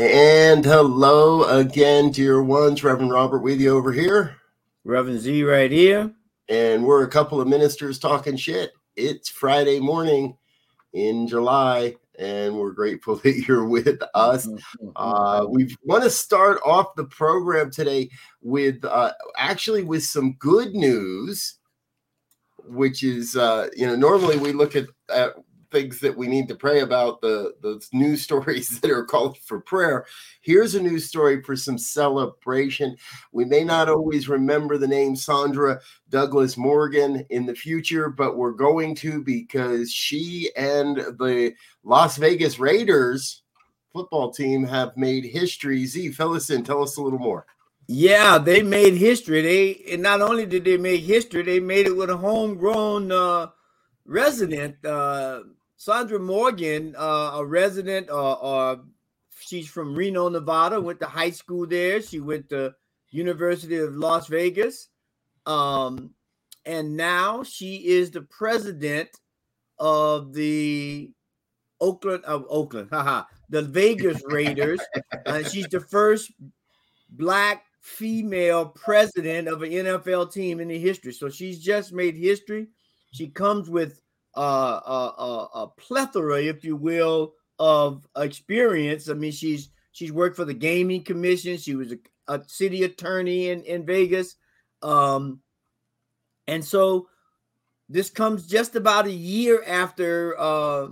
And hello again, dear ones. Reverend Robert with you over here. Reverend Z right here. And we're a couple of ministers talking shit. It's Friday morning in July, and we're grateful that you're with us. Mm-hmm. Uh, we want to start off the program today with uh, actually with some good news, which is, uh, you know, normally we look at, at things that we need to pray about, the, the news stories that are called for prayer. Here's a news story for some celebration. We may not always remember the name Sandra Douglas Morgan in the future, but we're going to because she and the Las Vegas Raiders football team have made history. Z, fill us in. Tell us a little more. Yeah, they made history. They and not only did they make history, they made it with a homegrown uh, resident. Uh, Sandra Morgan, uh, a resident, uh, uh, she's from Reno, Nevada. Went to high school there. She went to University of Las Vegas, um, and now she is the president of the Oakland of Oakland, haha, the Vegas Raiders. uh, she's the first black female president of an NFL team in the history. So she's just made history. She comes with a, a, a, plethora, if you will, of experience. I mean, she's she's worked for the gaming commission. She was a, a city attorney in in Vegas, um, and so this comes just about a year after uh,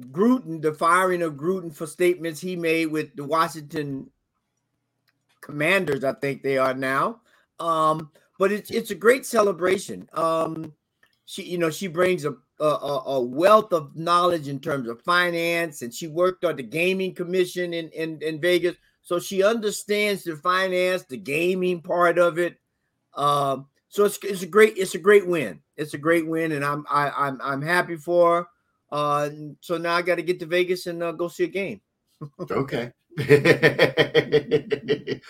Gruden, the firing of Gruden for statements he made with the Washington Commanders. I think they are now. Um, but it's it's a great celebration. Um, she you know she brings a, a, a wealth of knowledge in terms of finance and she worked on the gaming commission in, in in vegas. So she understands the finance the gaming part of it. Um so it's, it's a great it's a great win. It's a great win and i'm I, i'm i'm happy for her. Uh so now i got to get to vegas and uh, go see a game. Okay.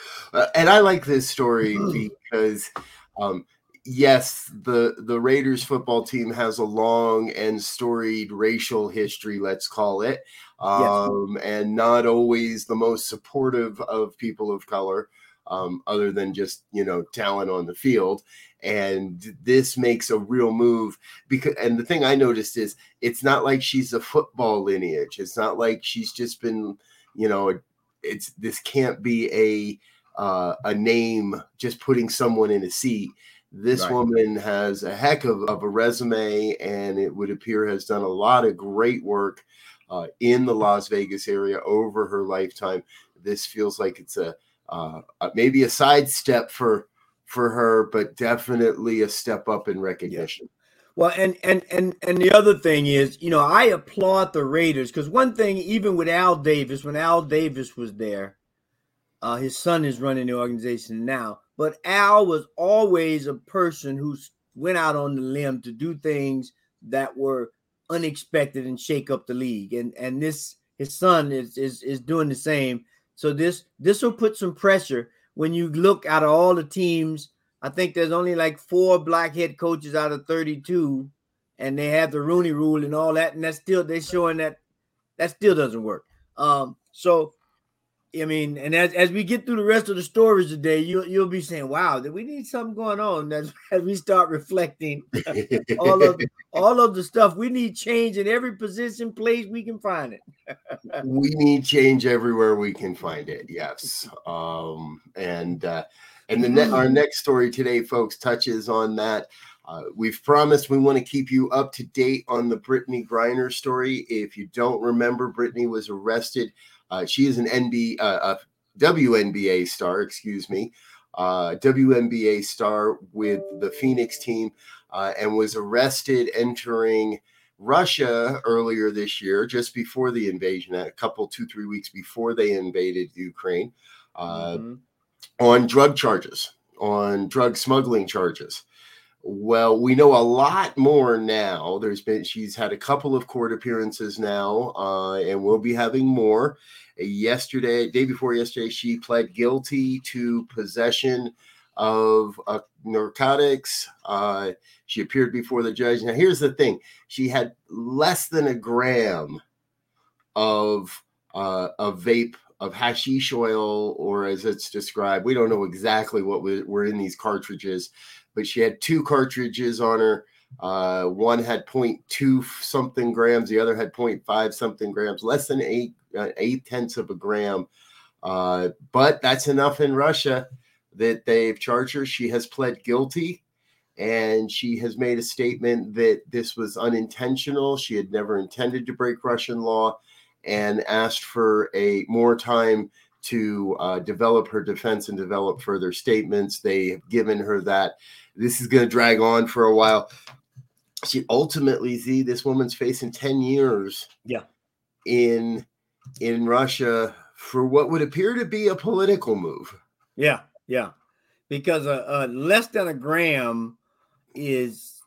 And i like this story because um yes, the the Raiders football team has a long and storied racial history, let's call it, um, yes. and not always the most supportive of people of color, um, other than just you know talent on the field. And this makes a real move because, and the thing I noticed is it's not like she's a football lineage. It's not like she's just been, you know, it's this can't be a uh, a name just putting someone in a seat this right. woman has a heck of, of, a resume and it would appear has done a lot of great work uh, in the Las Vegas area over her lifetime. This feels like it's a uh, maybe a sidestep for for her, but definitely a step up in recognition. Yeah. Well, and and and and the other thing is, you know, I applaud the Raiders because one thing, even with Al Davis, when Al Davis was there, uh, his son is running the organization now but Al was always a person who went out on the limb to do things that were unexpected and shake up the league. And and this his son is is is doing the same. So this this will put some pressure when you look out of all the teams. I think there's only like four black head coaches out of 32, and they have the Rooney Rule and all that, and that's still they're showing that that still doesn't work. Um, so I mean, and as, as we get through the rest of the stories today, you'll you'll be saying, "Wow, that we need something going on." As, as we start reflecting all of all of the stuff, we need change in every position, place we can find it. we need change everywhere we can find it. Yes, um, and uh, and the ne- our next story today, folks, touches on that. Uh, we've promised we want to keep you up to date on the Brittney Griner story. If you don't remember, Brittney was arrested uh, she is an NB, uh, a WNBA star, excuse me, uh, WNBA star with the Phoenix team, uh, and was arrested entering Russia earlier this year, just before the invasion, a couple, two, three weeks before they invaded Ukraine, uh, mm-hmm. on drug charges, on drug smuggling charges. Well, we know a lot more now. There's been she's had a couple of court appearances now, uh, and we'll be having more. Yesterday, day before yesterday, she pled guilty to possession of uh, narcotics. Uh, she appeared before the judge. Now, here's the thing: she had less than a gram of uh, a vape of hashish oil, or as it's described, we don't know exactly what were in these cartridges but she had two cartridges on her. Uh, one had 0.2 something grams, the other had 0.5 something grams, less than eight uh, eight tenths of a gram. Uh, but that's enough in Russia that they've charged her. She has pled guilty and she has made a statement that this was unintentional. She had never intended to break Russian law and asked for a more time to uh, develop her defense and develop further statements. They have given her that this is going to drag on for a while. She ultimately, see, this woman's facing 10 years yeah. in in Russia for what would appear to be a political move. Yeah, yeah. Because uh, uh less than a gram is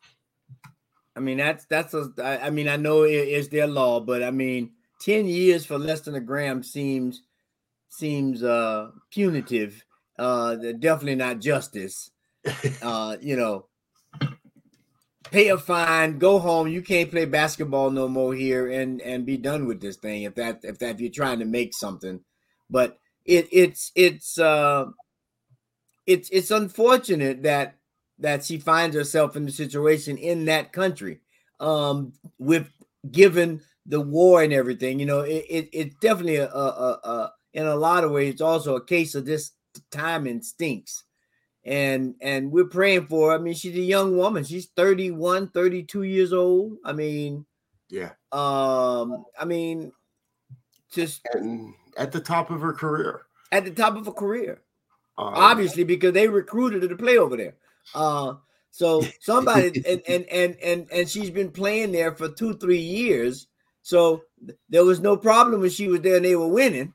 I mean that's that's a I, I mean I know it is their law, but I mean 10 years for less than a gram seems seems uh punitive. Uh definitely not justice uh, you know, pay a fine, go home. You can't play basketball no more here, and and be done with this thing. If that if that if you're trying to make something, but it it's it's uh it's it's unfortunate that that she finds herself in the situation in that country um with given the war and everything you know it, it it's definitely a, a, a, in a lot of ways it's also a case of this timing stinks and and we're praying for her. I mean, she's a young woman. She's 31, 32 years old. I mean, yeah. Um, I mean, just and at the top of her career. At the top of her career. Um, Obviously, because they recruited her to play over there. Uh so somebody and, and and and and she's been playing there for two, three years. So there was no problem when she was there and they were winning.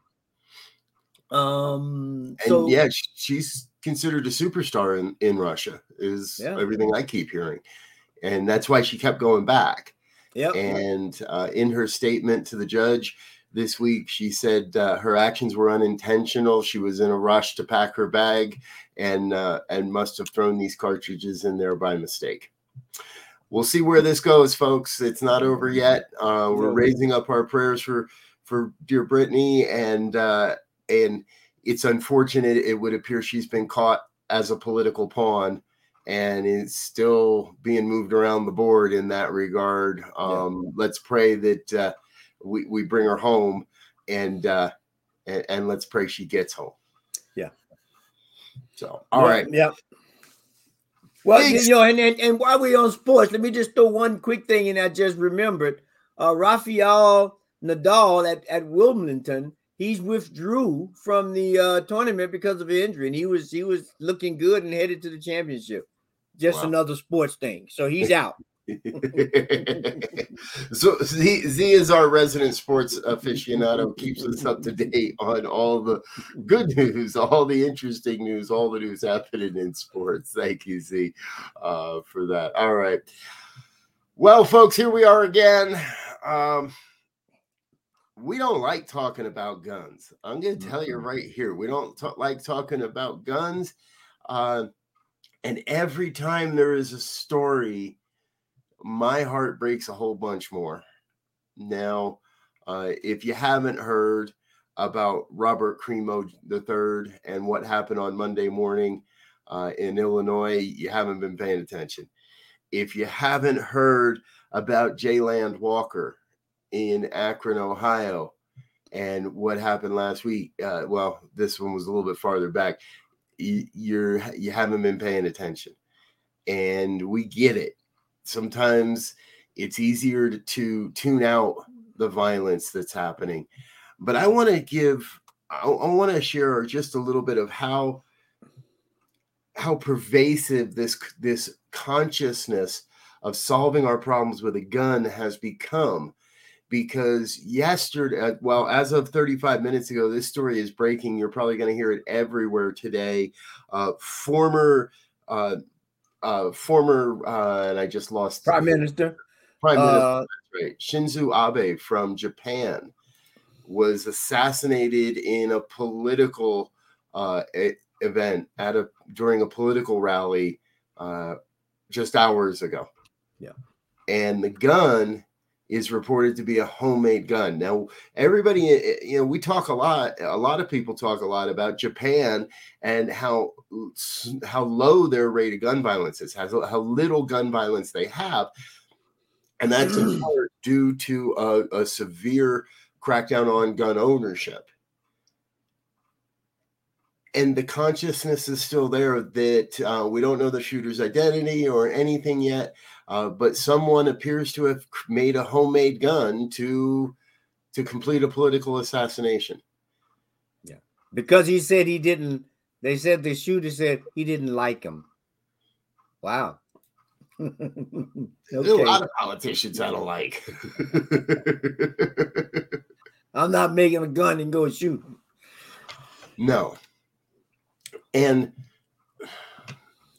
Um and so yeah, she's considered a superstar in, in Russia, is yeah. everything I keep hearing. And that's why she kept going back. Yep. And uh, in her statement to the judge this week, she said uh, her actions were unintentional. She was in a rush to pack her bag and uh, and must have thrown these cartridges in there by mistake. We'll see where this goes, folks. It's not over yet. Uh, we're raising up our prayers for for dear Brittney and uh, and it's unfortunate. It would appear she's been caught as a political pawn and is still being moved around the board in that regard. Um, yeah. Let's pray that uh, we, we bring her home and, uh, and, and let's pray she gets home. Yeah. So, all yeah, right. Yeah. Well, Thanks. you know, and, and, and while we're on sports, let me just throw one quick thing in I just remembered. Uh, Rafael Nadal at, at Wimbledon he's withdrew from the uh, tournament because of injury, and he was he was looking good and headed to the championship. Just wow. another sports thing. So he's out. so Z, Z is our resident sports aficionado, keeps us up to date on all the good news, all the interesting news, all the news happening in sports. Thank you, Z, uh, for that. All right. Well, folks, here we are again. Um, we don't like talking about guns. I'm going to tell you mm-hmm. right here. We don't talk, like talking about guns. Uh, and every time there is a story, my heart breaks a whole bunch more. Now, uh, if you haven't heard, about Robert Crimo III and what happened on Monday morning uh, in Illinois, you haven't been paying attention. If you haven't heard about Jayland Walker in Akron, Ohio, and what happened last week, uh, well, this one was a little bit farther back. You, you're you haven't been paying attention, and we get it. Sometimes it's easier to, to tune out the violence that's happening but I want to give, I, I want to share just a little bit of how how pervasive this this consciousness of solving our problems with a gun has become because yesterday uh, well as of 35 minutes ago this story is breaking. You're probably going to hear it everywhere today. Uh, former uh, uh, former uh, and i just lost prime minister. Prime minister uh, right. Shinzo abe from japan was assassinated in a political uh, event at a during a political rally uh, just hours ago. Yeah, and the gun is reported to be a homemade gun. Now, everybody, eh, eh, you know, we talk a lot. A lot of people talk a lot about Japan and how how low their rate of gun violence is, how, how little gun violence they have, and that's in part due to a, a severe crackdown on gun ownership. And the consciousness is still there that uh, we don't know the shooter's identity or anything yet, uh, but someone appears to have made a homemade gun to to complete a political assassination. Yeah, because he said he didn't. They said the shooter said he didn't like him. Wow. okay. There's a lot of politicians I don't like. I'm not making a gun and go shoot. No. And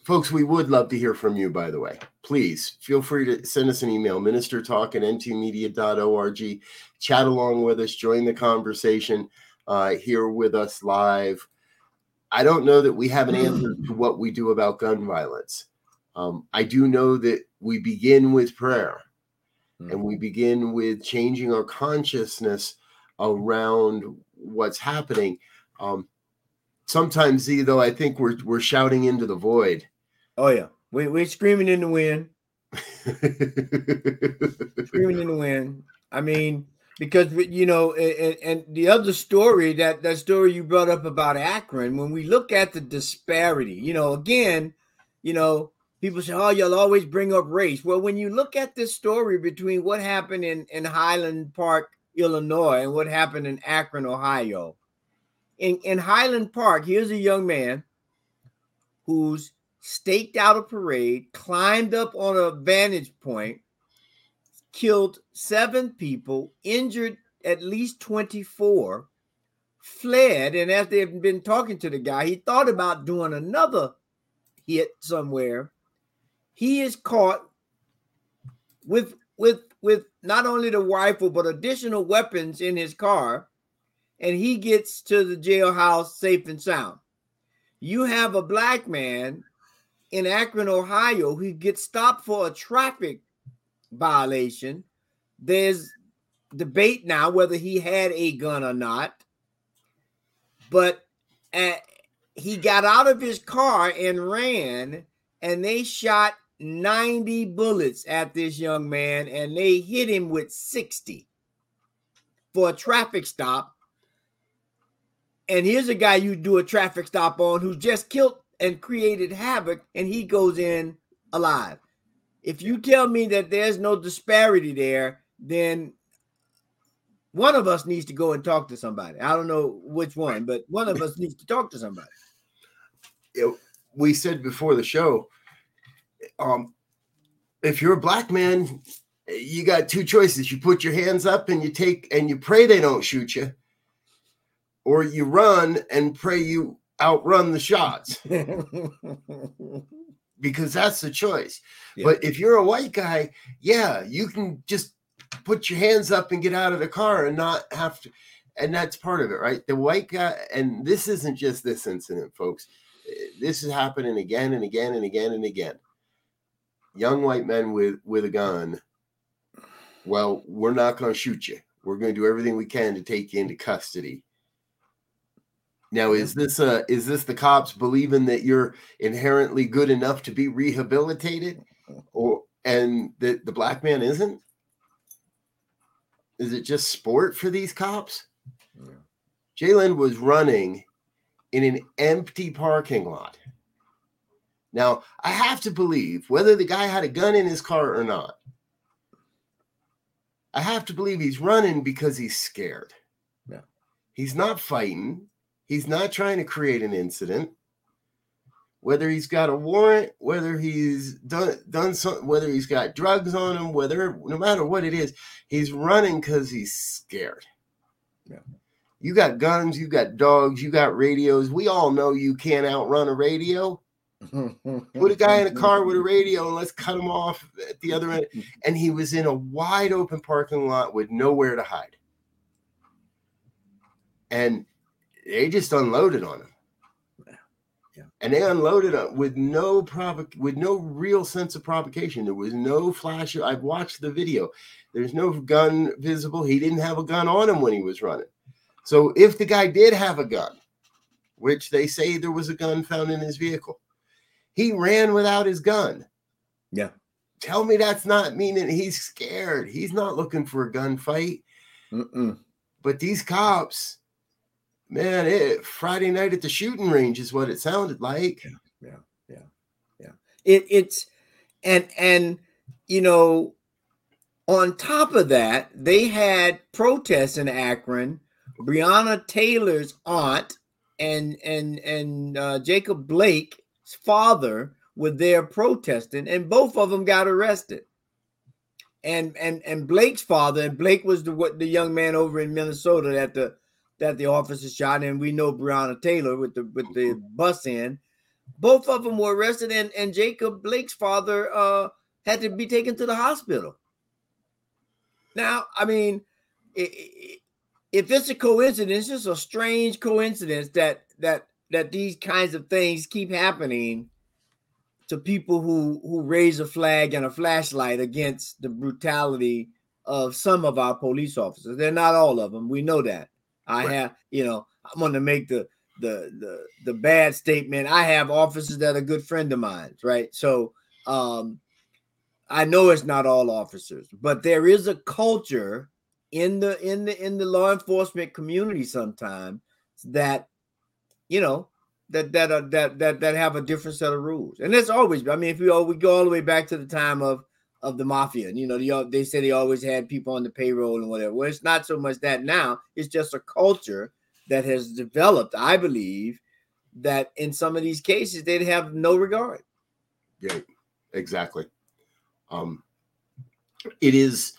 folks, we would love to hear from you, by the way. Please feel free to send us an email, ministertalk at ntmedia.org. Chat along with us, join the conversation uh, here with us live. I don't know that we have an answer to what we do about gun violence. Um, I do know that we begin with prayer and we begin with changing our consciousness around what's happening. Um, sometimes, though, I think we're we're shouting into the void. Oh yeah, we we're screaming in the wind, screaming in the wind. I mean, because you know, and, and, the other story that that story you brought up about Akron, when we look at the disparity, you know, again, you know, people say, "Oh, you'll always bring up race." Well, when you look at this story between what happened in in Highland Park Illinois and what happened in Akron, Ohio. In, in Highland Park, here's a young man who's staked out a parade, climbed up on a vantage point, killed seven people, injured at least 24, fled. And after they've been talking to the guy, he thought about doing another hit somewhere. He is caught with with with not only the rifle but additional weapons in his car, and he gets to the jailhouse safe and sound. You have a black man in Akron, Ohio, he gets stopped for a traffic violation. There's debate now whether he had a gun or not, but uh, he got out of his car and ran, and they shot 90 bullets at this young man and they hit him with 60 for a traffic stop. And here's a guy you do a traffic stop on who just killed and created havoc and he goes in alive. If you tell me that there's no disparity there, then one of us needs to go and talk to somebody. I don't know which one, but one of us needs to talk to somebody. We said before the show um, if you're a black man, you got two choices. You put your hands up and you take and you pray they don't shoot you, or you run and pray you outrun the shots. because that's the choice. Yeah. But if you're a white guy, yeah, you can just put your hands up and get out of the car and not have to. And that's part of it, right? The white guy, and this isn't just this incident, folks. This is happening again and again and again and again young white men with with a gun well we're not going to shoot you we're going to do everything we can to take you into custody Now, is this uh is this the cops believing that you're inherently good enough to be rehabilitated, or and that the black man isn't? Is it just sport for these cops? Yeah. Jalen was running in an empty parking lot. Now, I have to believe whether the guy had a gun in his car or not. I have to believe he's running because he's scared. Yeah. He's not fighting. He's not trying to create an incident. Whether he's got a warrant, whether he's done done something, whether he's got drugs on him, whether no matter what it is, he's running because he's scared. Yeah. You got guns, you got dogs, you got radios. We all know you can't outrun a radio. Put a guy in a car with a radio and let's cut him off at the other end. And he was in a wide open parking lot with nowhere to hide. And they just unloaded on him. Yeah. And they unloaded with no provoc with no real sense of provocation. There was no flash. I've watched the video. There's no gun visible. He didn't have a gun on him when he was running. So if the guy did have a gun, which they say there was a gun found in his vehicle, he ran without his gun. Yeah. Tell me that's not meaning he's scared. He's not looking for a gunfight. But these cops, man, it, Friday night at the shooting range is what it sounded like. Yeah, yeah, yeah, yeah. It, it's and and you know, on top of that, they had protests in Akron Breonna Taylor's aunt and and and uh, Jacob Blake's father were there protesting, and both of them got arrested. And and and Blake's father, and Blake was the what the young man over in Minnesota that the that the officer shot, and we know Breonna Taylor with the with the bus in. Both of them were arrested, and and Jacob Blake's father uh, had to be taken to the hospital. Now, I mean, if it's a coincidence, it's a strange coincidence that that that these kinds of things keep happening to people who who raise a flag and a flashlight against the brutality of some of our police officers. They're not all of them. We know that. I right. have, you know, I'm going to make the the the the bad statement. I have officers that are good friend of mine, right? So, um I know it's not all officers, but there is a culture in the in the in the law enforcement community sometimes that you know that that uh, that that that have a different set of rules and it's always i mean if we all we go all the way back to the time of of the mafia and you know they, they said they always had people on the payroll and whatever well it's not so much that now it's just a culture that has developed i believe that in some of these cases they'd have no regard yeah exactly um it is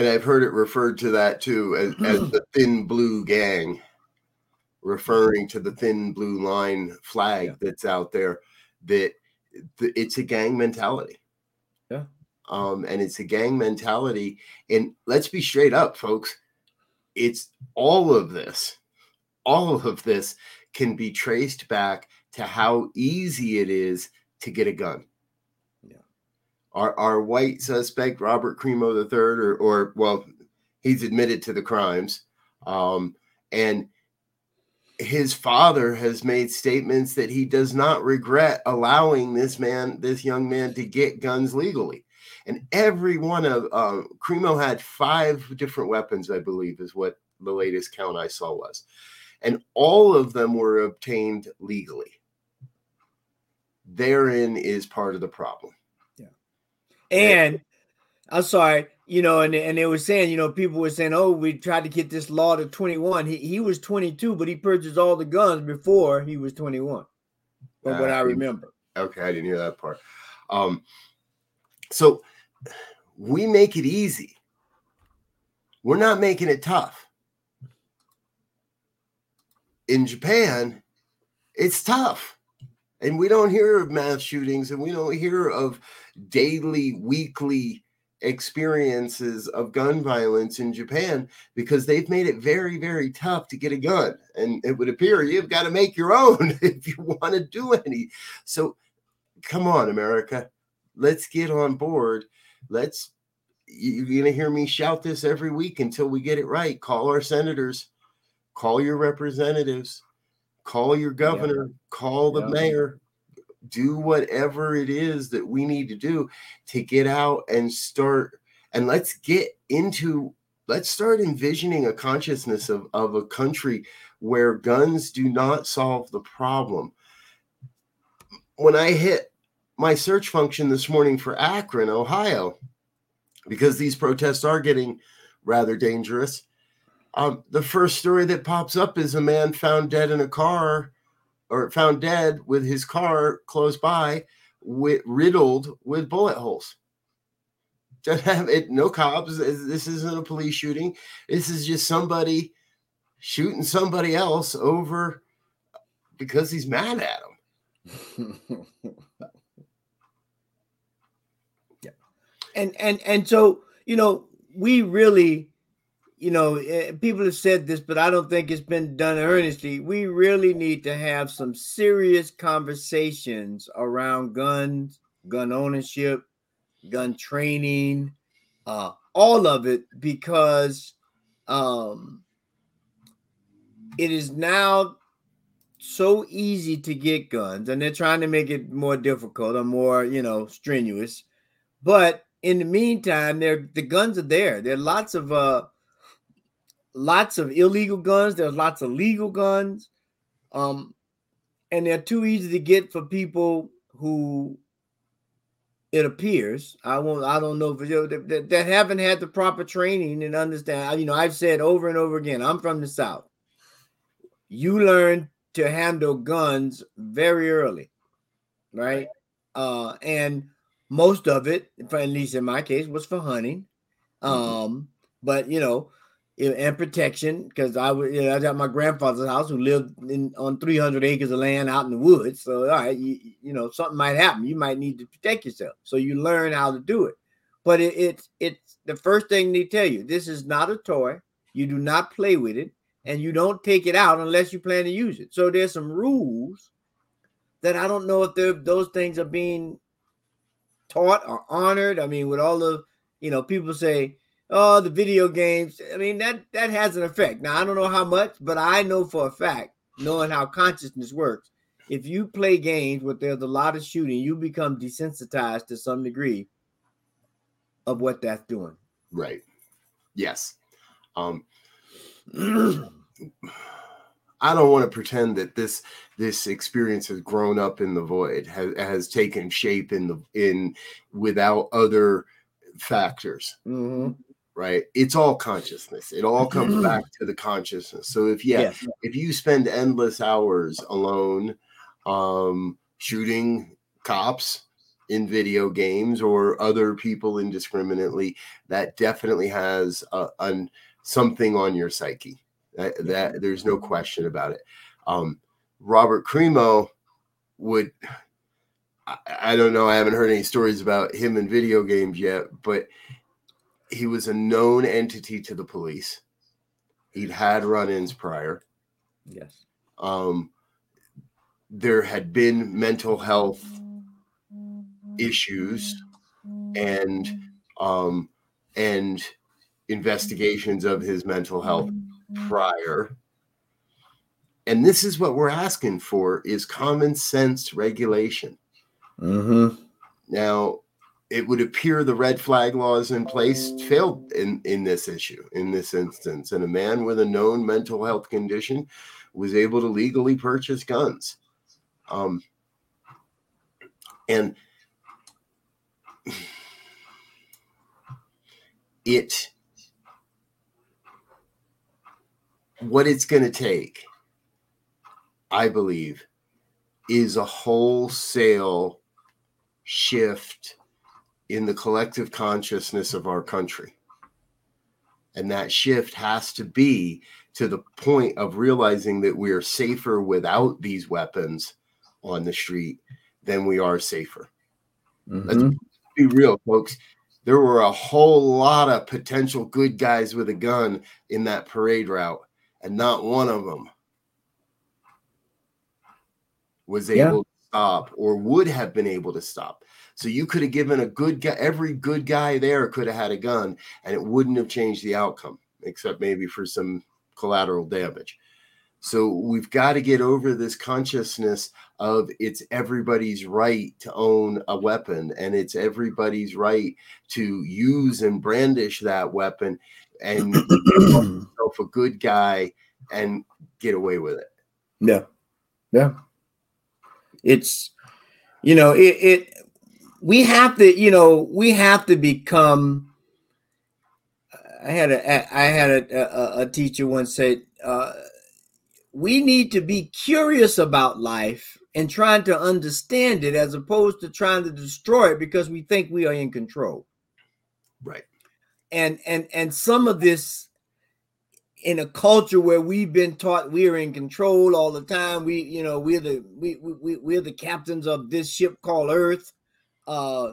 and I've heard it referred to that too as, as the thin blue gang, referring to the thin blue line flag yeah. that's out there. That it's a gang mentality. Um, and it's a gang mentality. And let's be straight up, folks. It's all of this, all of this can be traced back to how easy it is to get a gun Yeah. our, our white suspect, Robert Crimo III, or, or well, he's admitted to the crimes. Um, and his father has made statements that he does not regret allowing this man, this young man, to get guns legally. And every one of um, Crimo had five different weapons, I believe, is what the latest count I saw was. And all of them were obtained legally. Therein is part of the problem. Yeah, and I'm sorry, you know, and, and they were saying, you know, people were saying, oh, we tried to get this law to 21. He, he was 22, but he purchased all the guns before he was 21, from uh, what I remember. Okay, I didn't hear that part. Um, so we make it easy. We're not making it tough. In Japan, it's tough. And we don't hear of mass shootings and we don't hear of daily, weekly experiences of gun violence in Japan because they've made it very, very tough to get a gun. And it would appear you've got to make your own if you want to do any. So come on, America. Let's get on board. Let's, you're going to hear me shout this every week until we get it right. Call our senators call your representatives, call your governor, yeah. call the yeah. mayor, do whatever it is that we need to do to get out and start and let's get into let's start envisioning a consciousness of, of a country where guns do not solve the problem when i hit my search function this morning for akron ohio because these protests are getting rather dangerous um, the first story that pops up is a man found dead in a car or found dead with his car close by, with, riddled with bullet holes. Just have it, no cops. This isn't a police shooting. This is just somebody shooting somebody else over because he's mad at him. yeah, and and and so you know we really you know, eh, people have said this, but I don't think it's been done earnestly. We really need to have some serious conversations around guns, gun ownership, gun training, uh, all of it, because um, it is now so easy to get guns, and they're trying to make it more difficult or more, you know, strenuous. But in the meantime, there the guns are there. There are lots of uh, lots of illegal guns. There's lots of legal guns. Um, and they're too easy to get for people who it appears I won't I don't know for you that, that haven't had the proper training and understand. You know, I've said over and over again, I'm from the South. You learn to handle guns very early, right? Uh, and most of it, at least in my case, was for hunting. Mm-hmm. Um, mm-hmm. but you know, and protection because I was you know, I was at my grandfather's house who lived in on 300 acres of land out in the woods. So all right, you, you know something might happen. You might need to protect yourself. So you learn how to do it. But it, it's it's the first thing they tell you. This is not a toy. You do not play with it, and you don't take it out unless you plan to use it. So there's some rules that I don't know if those things are being taught or honored. I mean, with all the you know people say oh, the video games. I mean, that that has an effect. Now I don't know how much, but I know for a fact, knowing how consciousness works, if you play games where there's a lot of shooting, you become desensitized to some degree of what that's doing. Right. Yes. Um I don't want to pretend that this this experience has grown up in the void, has, has taken shape in the in without other factors. Mm-hmm right it's all consciousness it all comes mm-hmm. back to the consciousness so if yeah yes. if you spend endless hours alone um shooting cops in video games or other people indiscriminately that definitely has a, a something on your psyche that, that there's no question about it um robert crimo would I, I don't know i haven't heard any stories about him in video games yet but he was a known entity to the police. He'd had run-ins prior. Yes. Um, there had been mental health issues and um, and investigations of his mental health prior. And this is what we're asking for is common sense regulation. Mm-hmm. Now, it would appear the red flag laws in place failed in, in this issue, in this instance. And a man with a known mental health condition was able to legally purchase guns. Um, and it, what it's going to take, I believe, is a wholesale shift in the collective consciousness of our country. And that shift has to be to the point of realizing that we are safer without these weapons on the street than we are safer. Mm-hmm. Let's be real, folks. There were a whole lot of potential good guys with a gun in that parade route, and not one of them was able yeah. to stop or would have been able to stop. So you could have given a good guy, every good guy there could have had a gun, and it wouldn't have changed the outcome, except maybe for some collateral damage. So we've got to get over this consciousness of it's everybody's right to own a weapon and it's everybody's right to use and brandish that weapon and yourself a good guy and get away with it. Yeah. Yeah. It's you know, it, it we have to, you know, we have to become I had a I had a, a, a teacher once said uh, we need to be curious about life and trying to understand it as opposed to trying to destroy it because we think we are in control. Right. And and and some of this in a culture where we've been taught we are in control all the time. We, you know, we're the we we we're the captains of this ship called Earth. Uh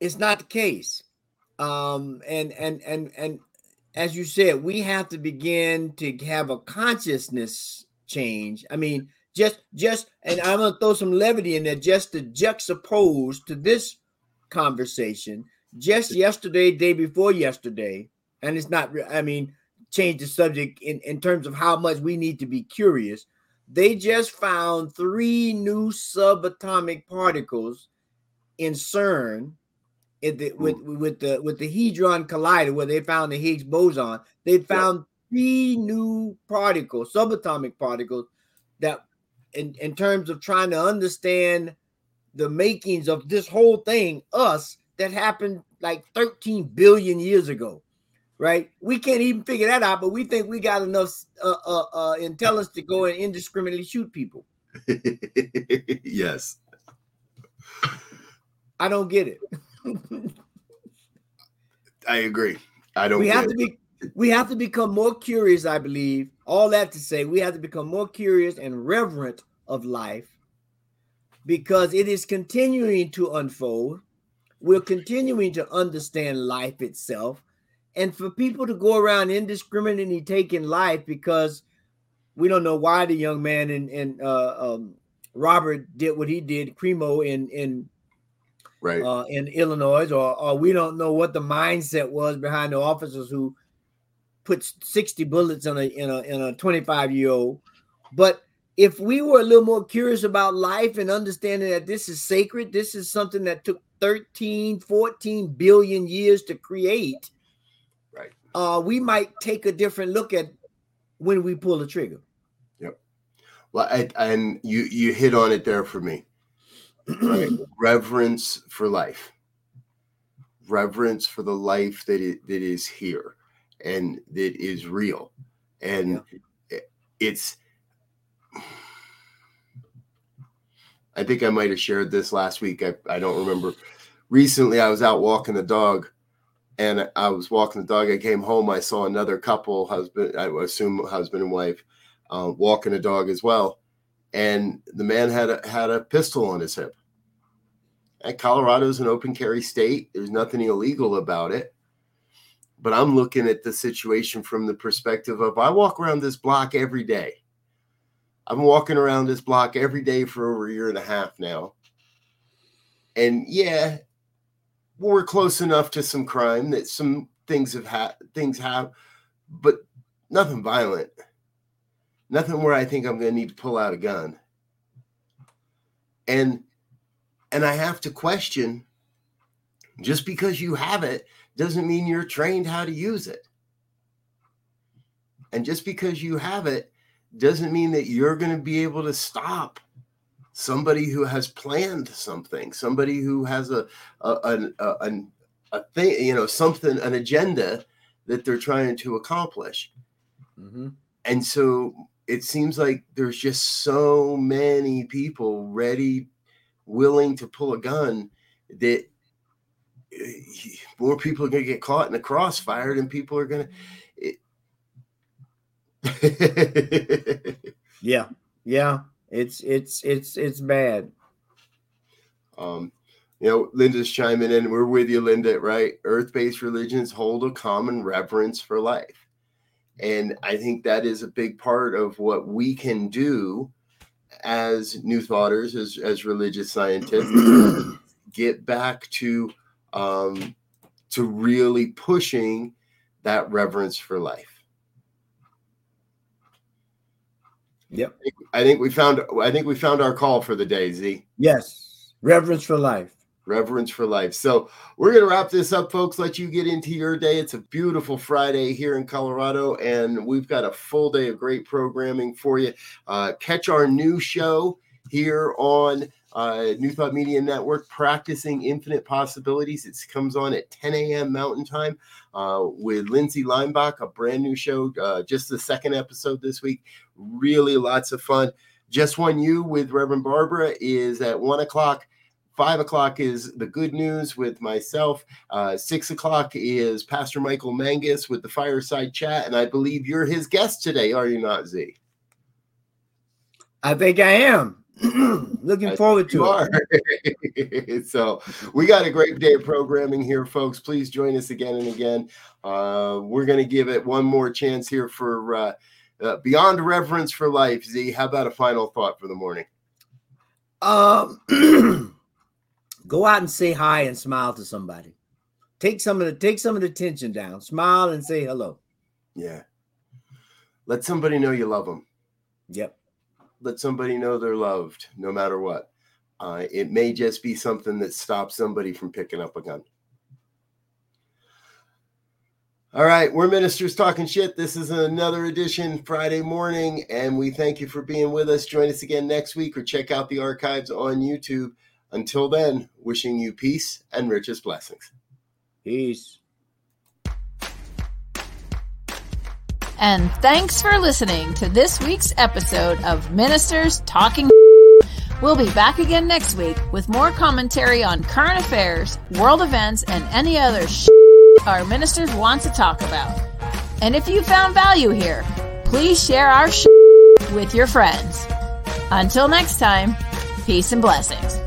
it's not the case. Um and and and and as you said, we have to begin to have a consciousness change. I mean, just just and I'm gonna throw some levity in there just to juxtapose to this conversation. Just yesterday, day before yesterday, and it's not. I mean, change the subject in in terms of how much we need to be curious. They just found three new subatomic particles in CERN the, hmm. with with the with the hadron collider where they found the Higgs boson. They found three new particles, subatomic particles, that in, in terms of trying to understand the makings of this whole thing, us, that happened like 13 billion years ago, right? We can't even figure that out, but we think we got enough uh, uh, uh, intelligence to go and indiscriminately shoot people. yes. I don't get it. I agree. I don't. We have to be. We have to become more curious. I believe all that to say we have to become more curious and reverent of life because it is continuing to unfold. We're continuing to understand life itself, and for people to go around indiscriminately taking life because we don't know why the young man and and uh, um, Robert did what he did, Crimo in in right uh, in Illinois, or, or we don't know what the mindset was behind the officers who put 60 bullets in a in a in a 25 year old. But if we were a little more curious about life and understanding that this is sacred, this is something that took 13, 14 billion years to create, right? Uh, we might take a different look at when we pull the trigger. Yep. Well, I, and you you hit on it there for me right? reverence for life reverence for the life that it, that is here and that is real and yeah. it's i think i might have shared this last week I, I don't remember recently i was out walking the dog and i was walking the dog i came home i saw another couple husband i assume husband and wife uh, walking a dog as well and the man had a, had a pistol on his hip. And Colorado is an open carry state. There's nothing illegal about it. But I'm looking at the situation from the perspective of I walk around this block every day. I'm walking around this block every day for over a year and a half now. And yeah, we're close enough to some crime that some things have had things have, but nothing violent nothing where I think I'm going to need to pull out a gun. And and I have to question just because you have it doesn't mean you're trained how to use it. And just because you have it doesn't mean that you're going to be able to stop somebody who has planned something, somebody who has a a, a, a, a thing, you know, something, an agenda that they're trying to accomplish. Mm-hmm. And so it seems like there's just so many people ready, willing to pull a gun that eh, more people are going to get caught in the crossfire than people are going to. yeah, yeah, it's it's it's it's bad. Um, you know, Linda's chiming in. We're with you, Linda. Right? Earth-based religions hold a common reverence for life and I think that is a big part of what we can do as new thoughters, as, as religious scientists, get back to um, to really pushing that reverence for life. Yep. I think we found I think we found our call for the day, Z. Yes. Reverence for life. Reverence for life. So we're gonna wrap this up, folks. Let you get into your day. It's a beautiful Friday here in Colorado, and we've got a full day of great programming for you. Uh, catch our new show here on uh, New Thought Media Network, Practicing Infinite Possibilities. It comes on at 10 a.m. Mountain Time uh, with Lindsay Limbach, a brand new show, uh, just the second episode this week. Really lots of fun. Just One You with Reverend Barbara is at 1 o'clock. Five o'clock is the good news with myself. Uh, six o'clock is Pastor Michael Mangus with the fireside chat. And I believe you're his guest today, are you not, Z? I think I am. Looking forward to it. so we got a great day of programming here, folks. Please join us again and again. Uh, we're going to give it one more chance here for uh, uh, Beyond Reverence for Life. Z, how about a final thought for the morning? Um, go out and say hi and smile to somebody. Take some of the take some of the tension down. Smile and say hello. Yeah. Let somebody know you love them. Yep. Let somebody know they're loved no matter what. Uh, it may just be something that stops somebody from picking up a gun. All right, we're ministers talking shit. This is another edition Friday morning, and we thank you for being with us. Join us again next week or check out the archives on YouTube. Until then, wishing you peace and richest blessings. Peace. And thanks for listening to this week's episode of Ministers Talking. We'll be back again next week with more commentary on current affairs, world events, and any other our ministers want to talk about. And if you found value here, please share our with your friends. Until next time, peace and blessings.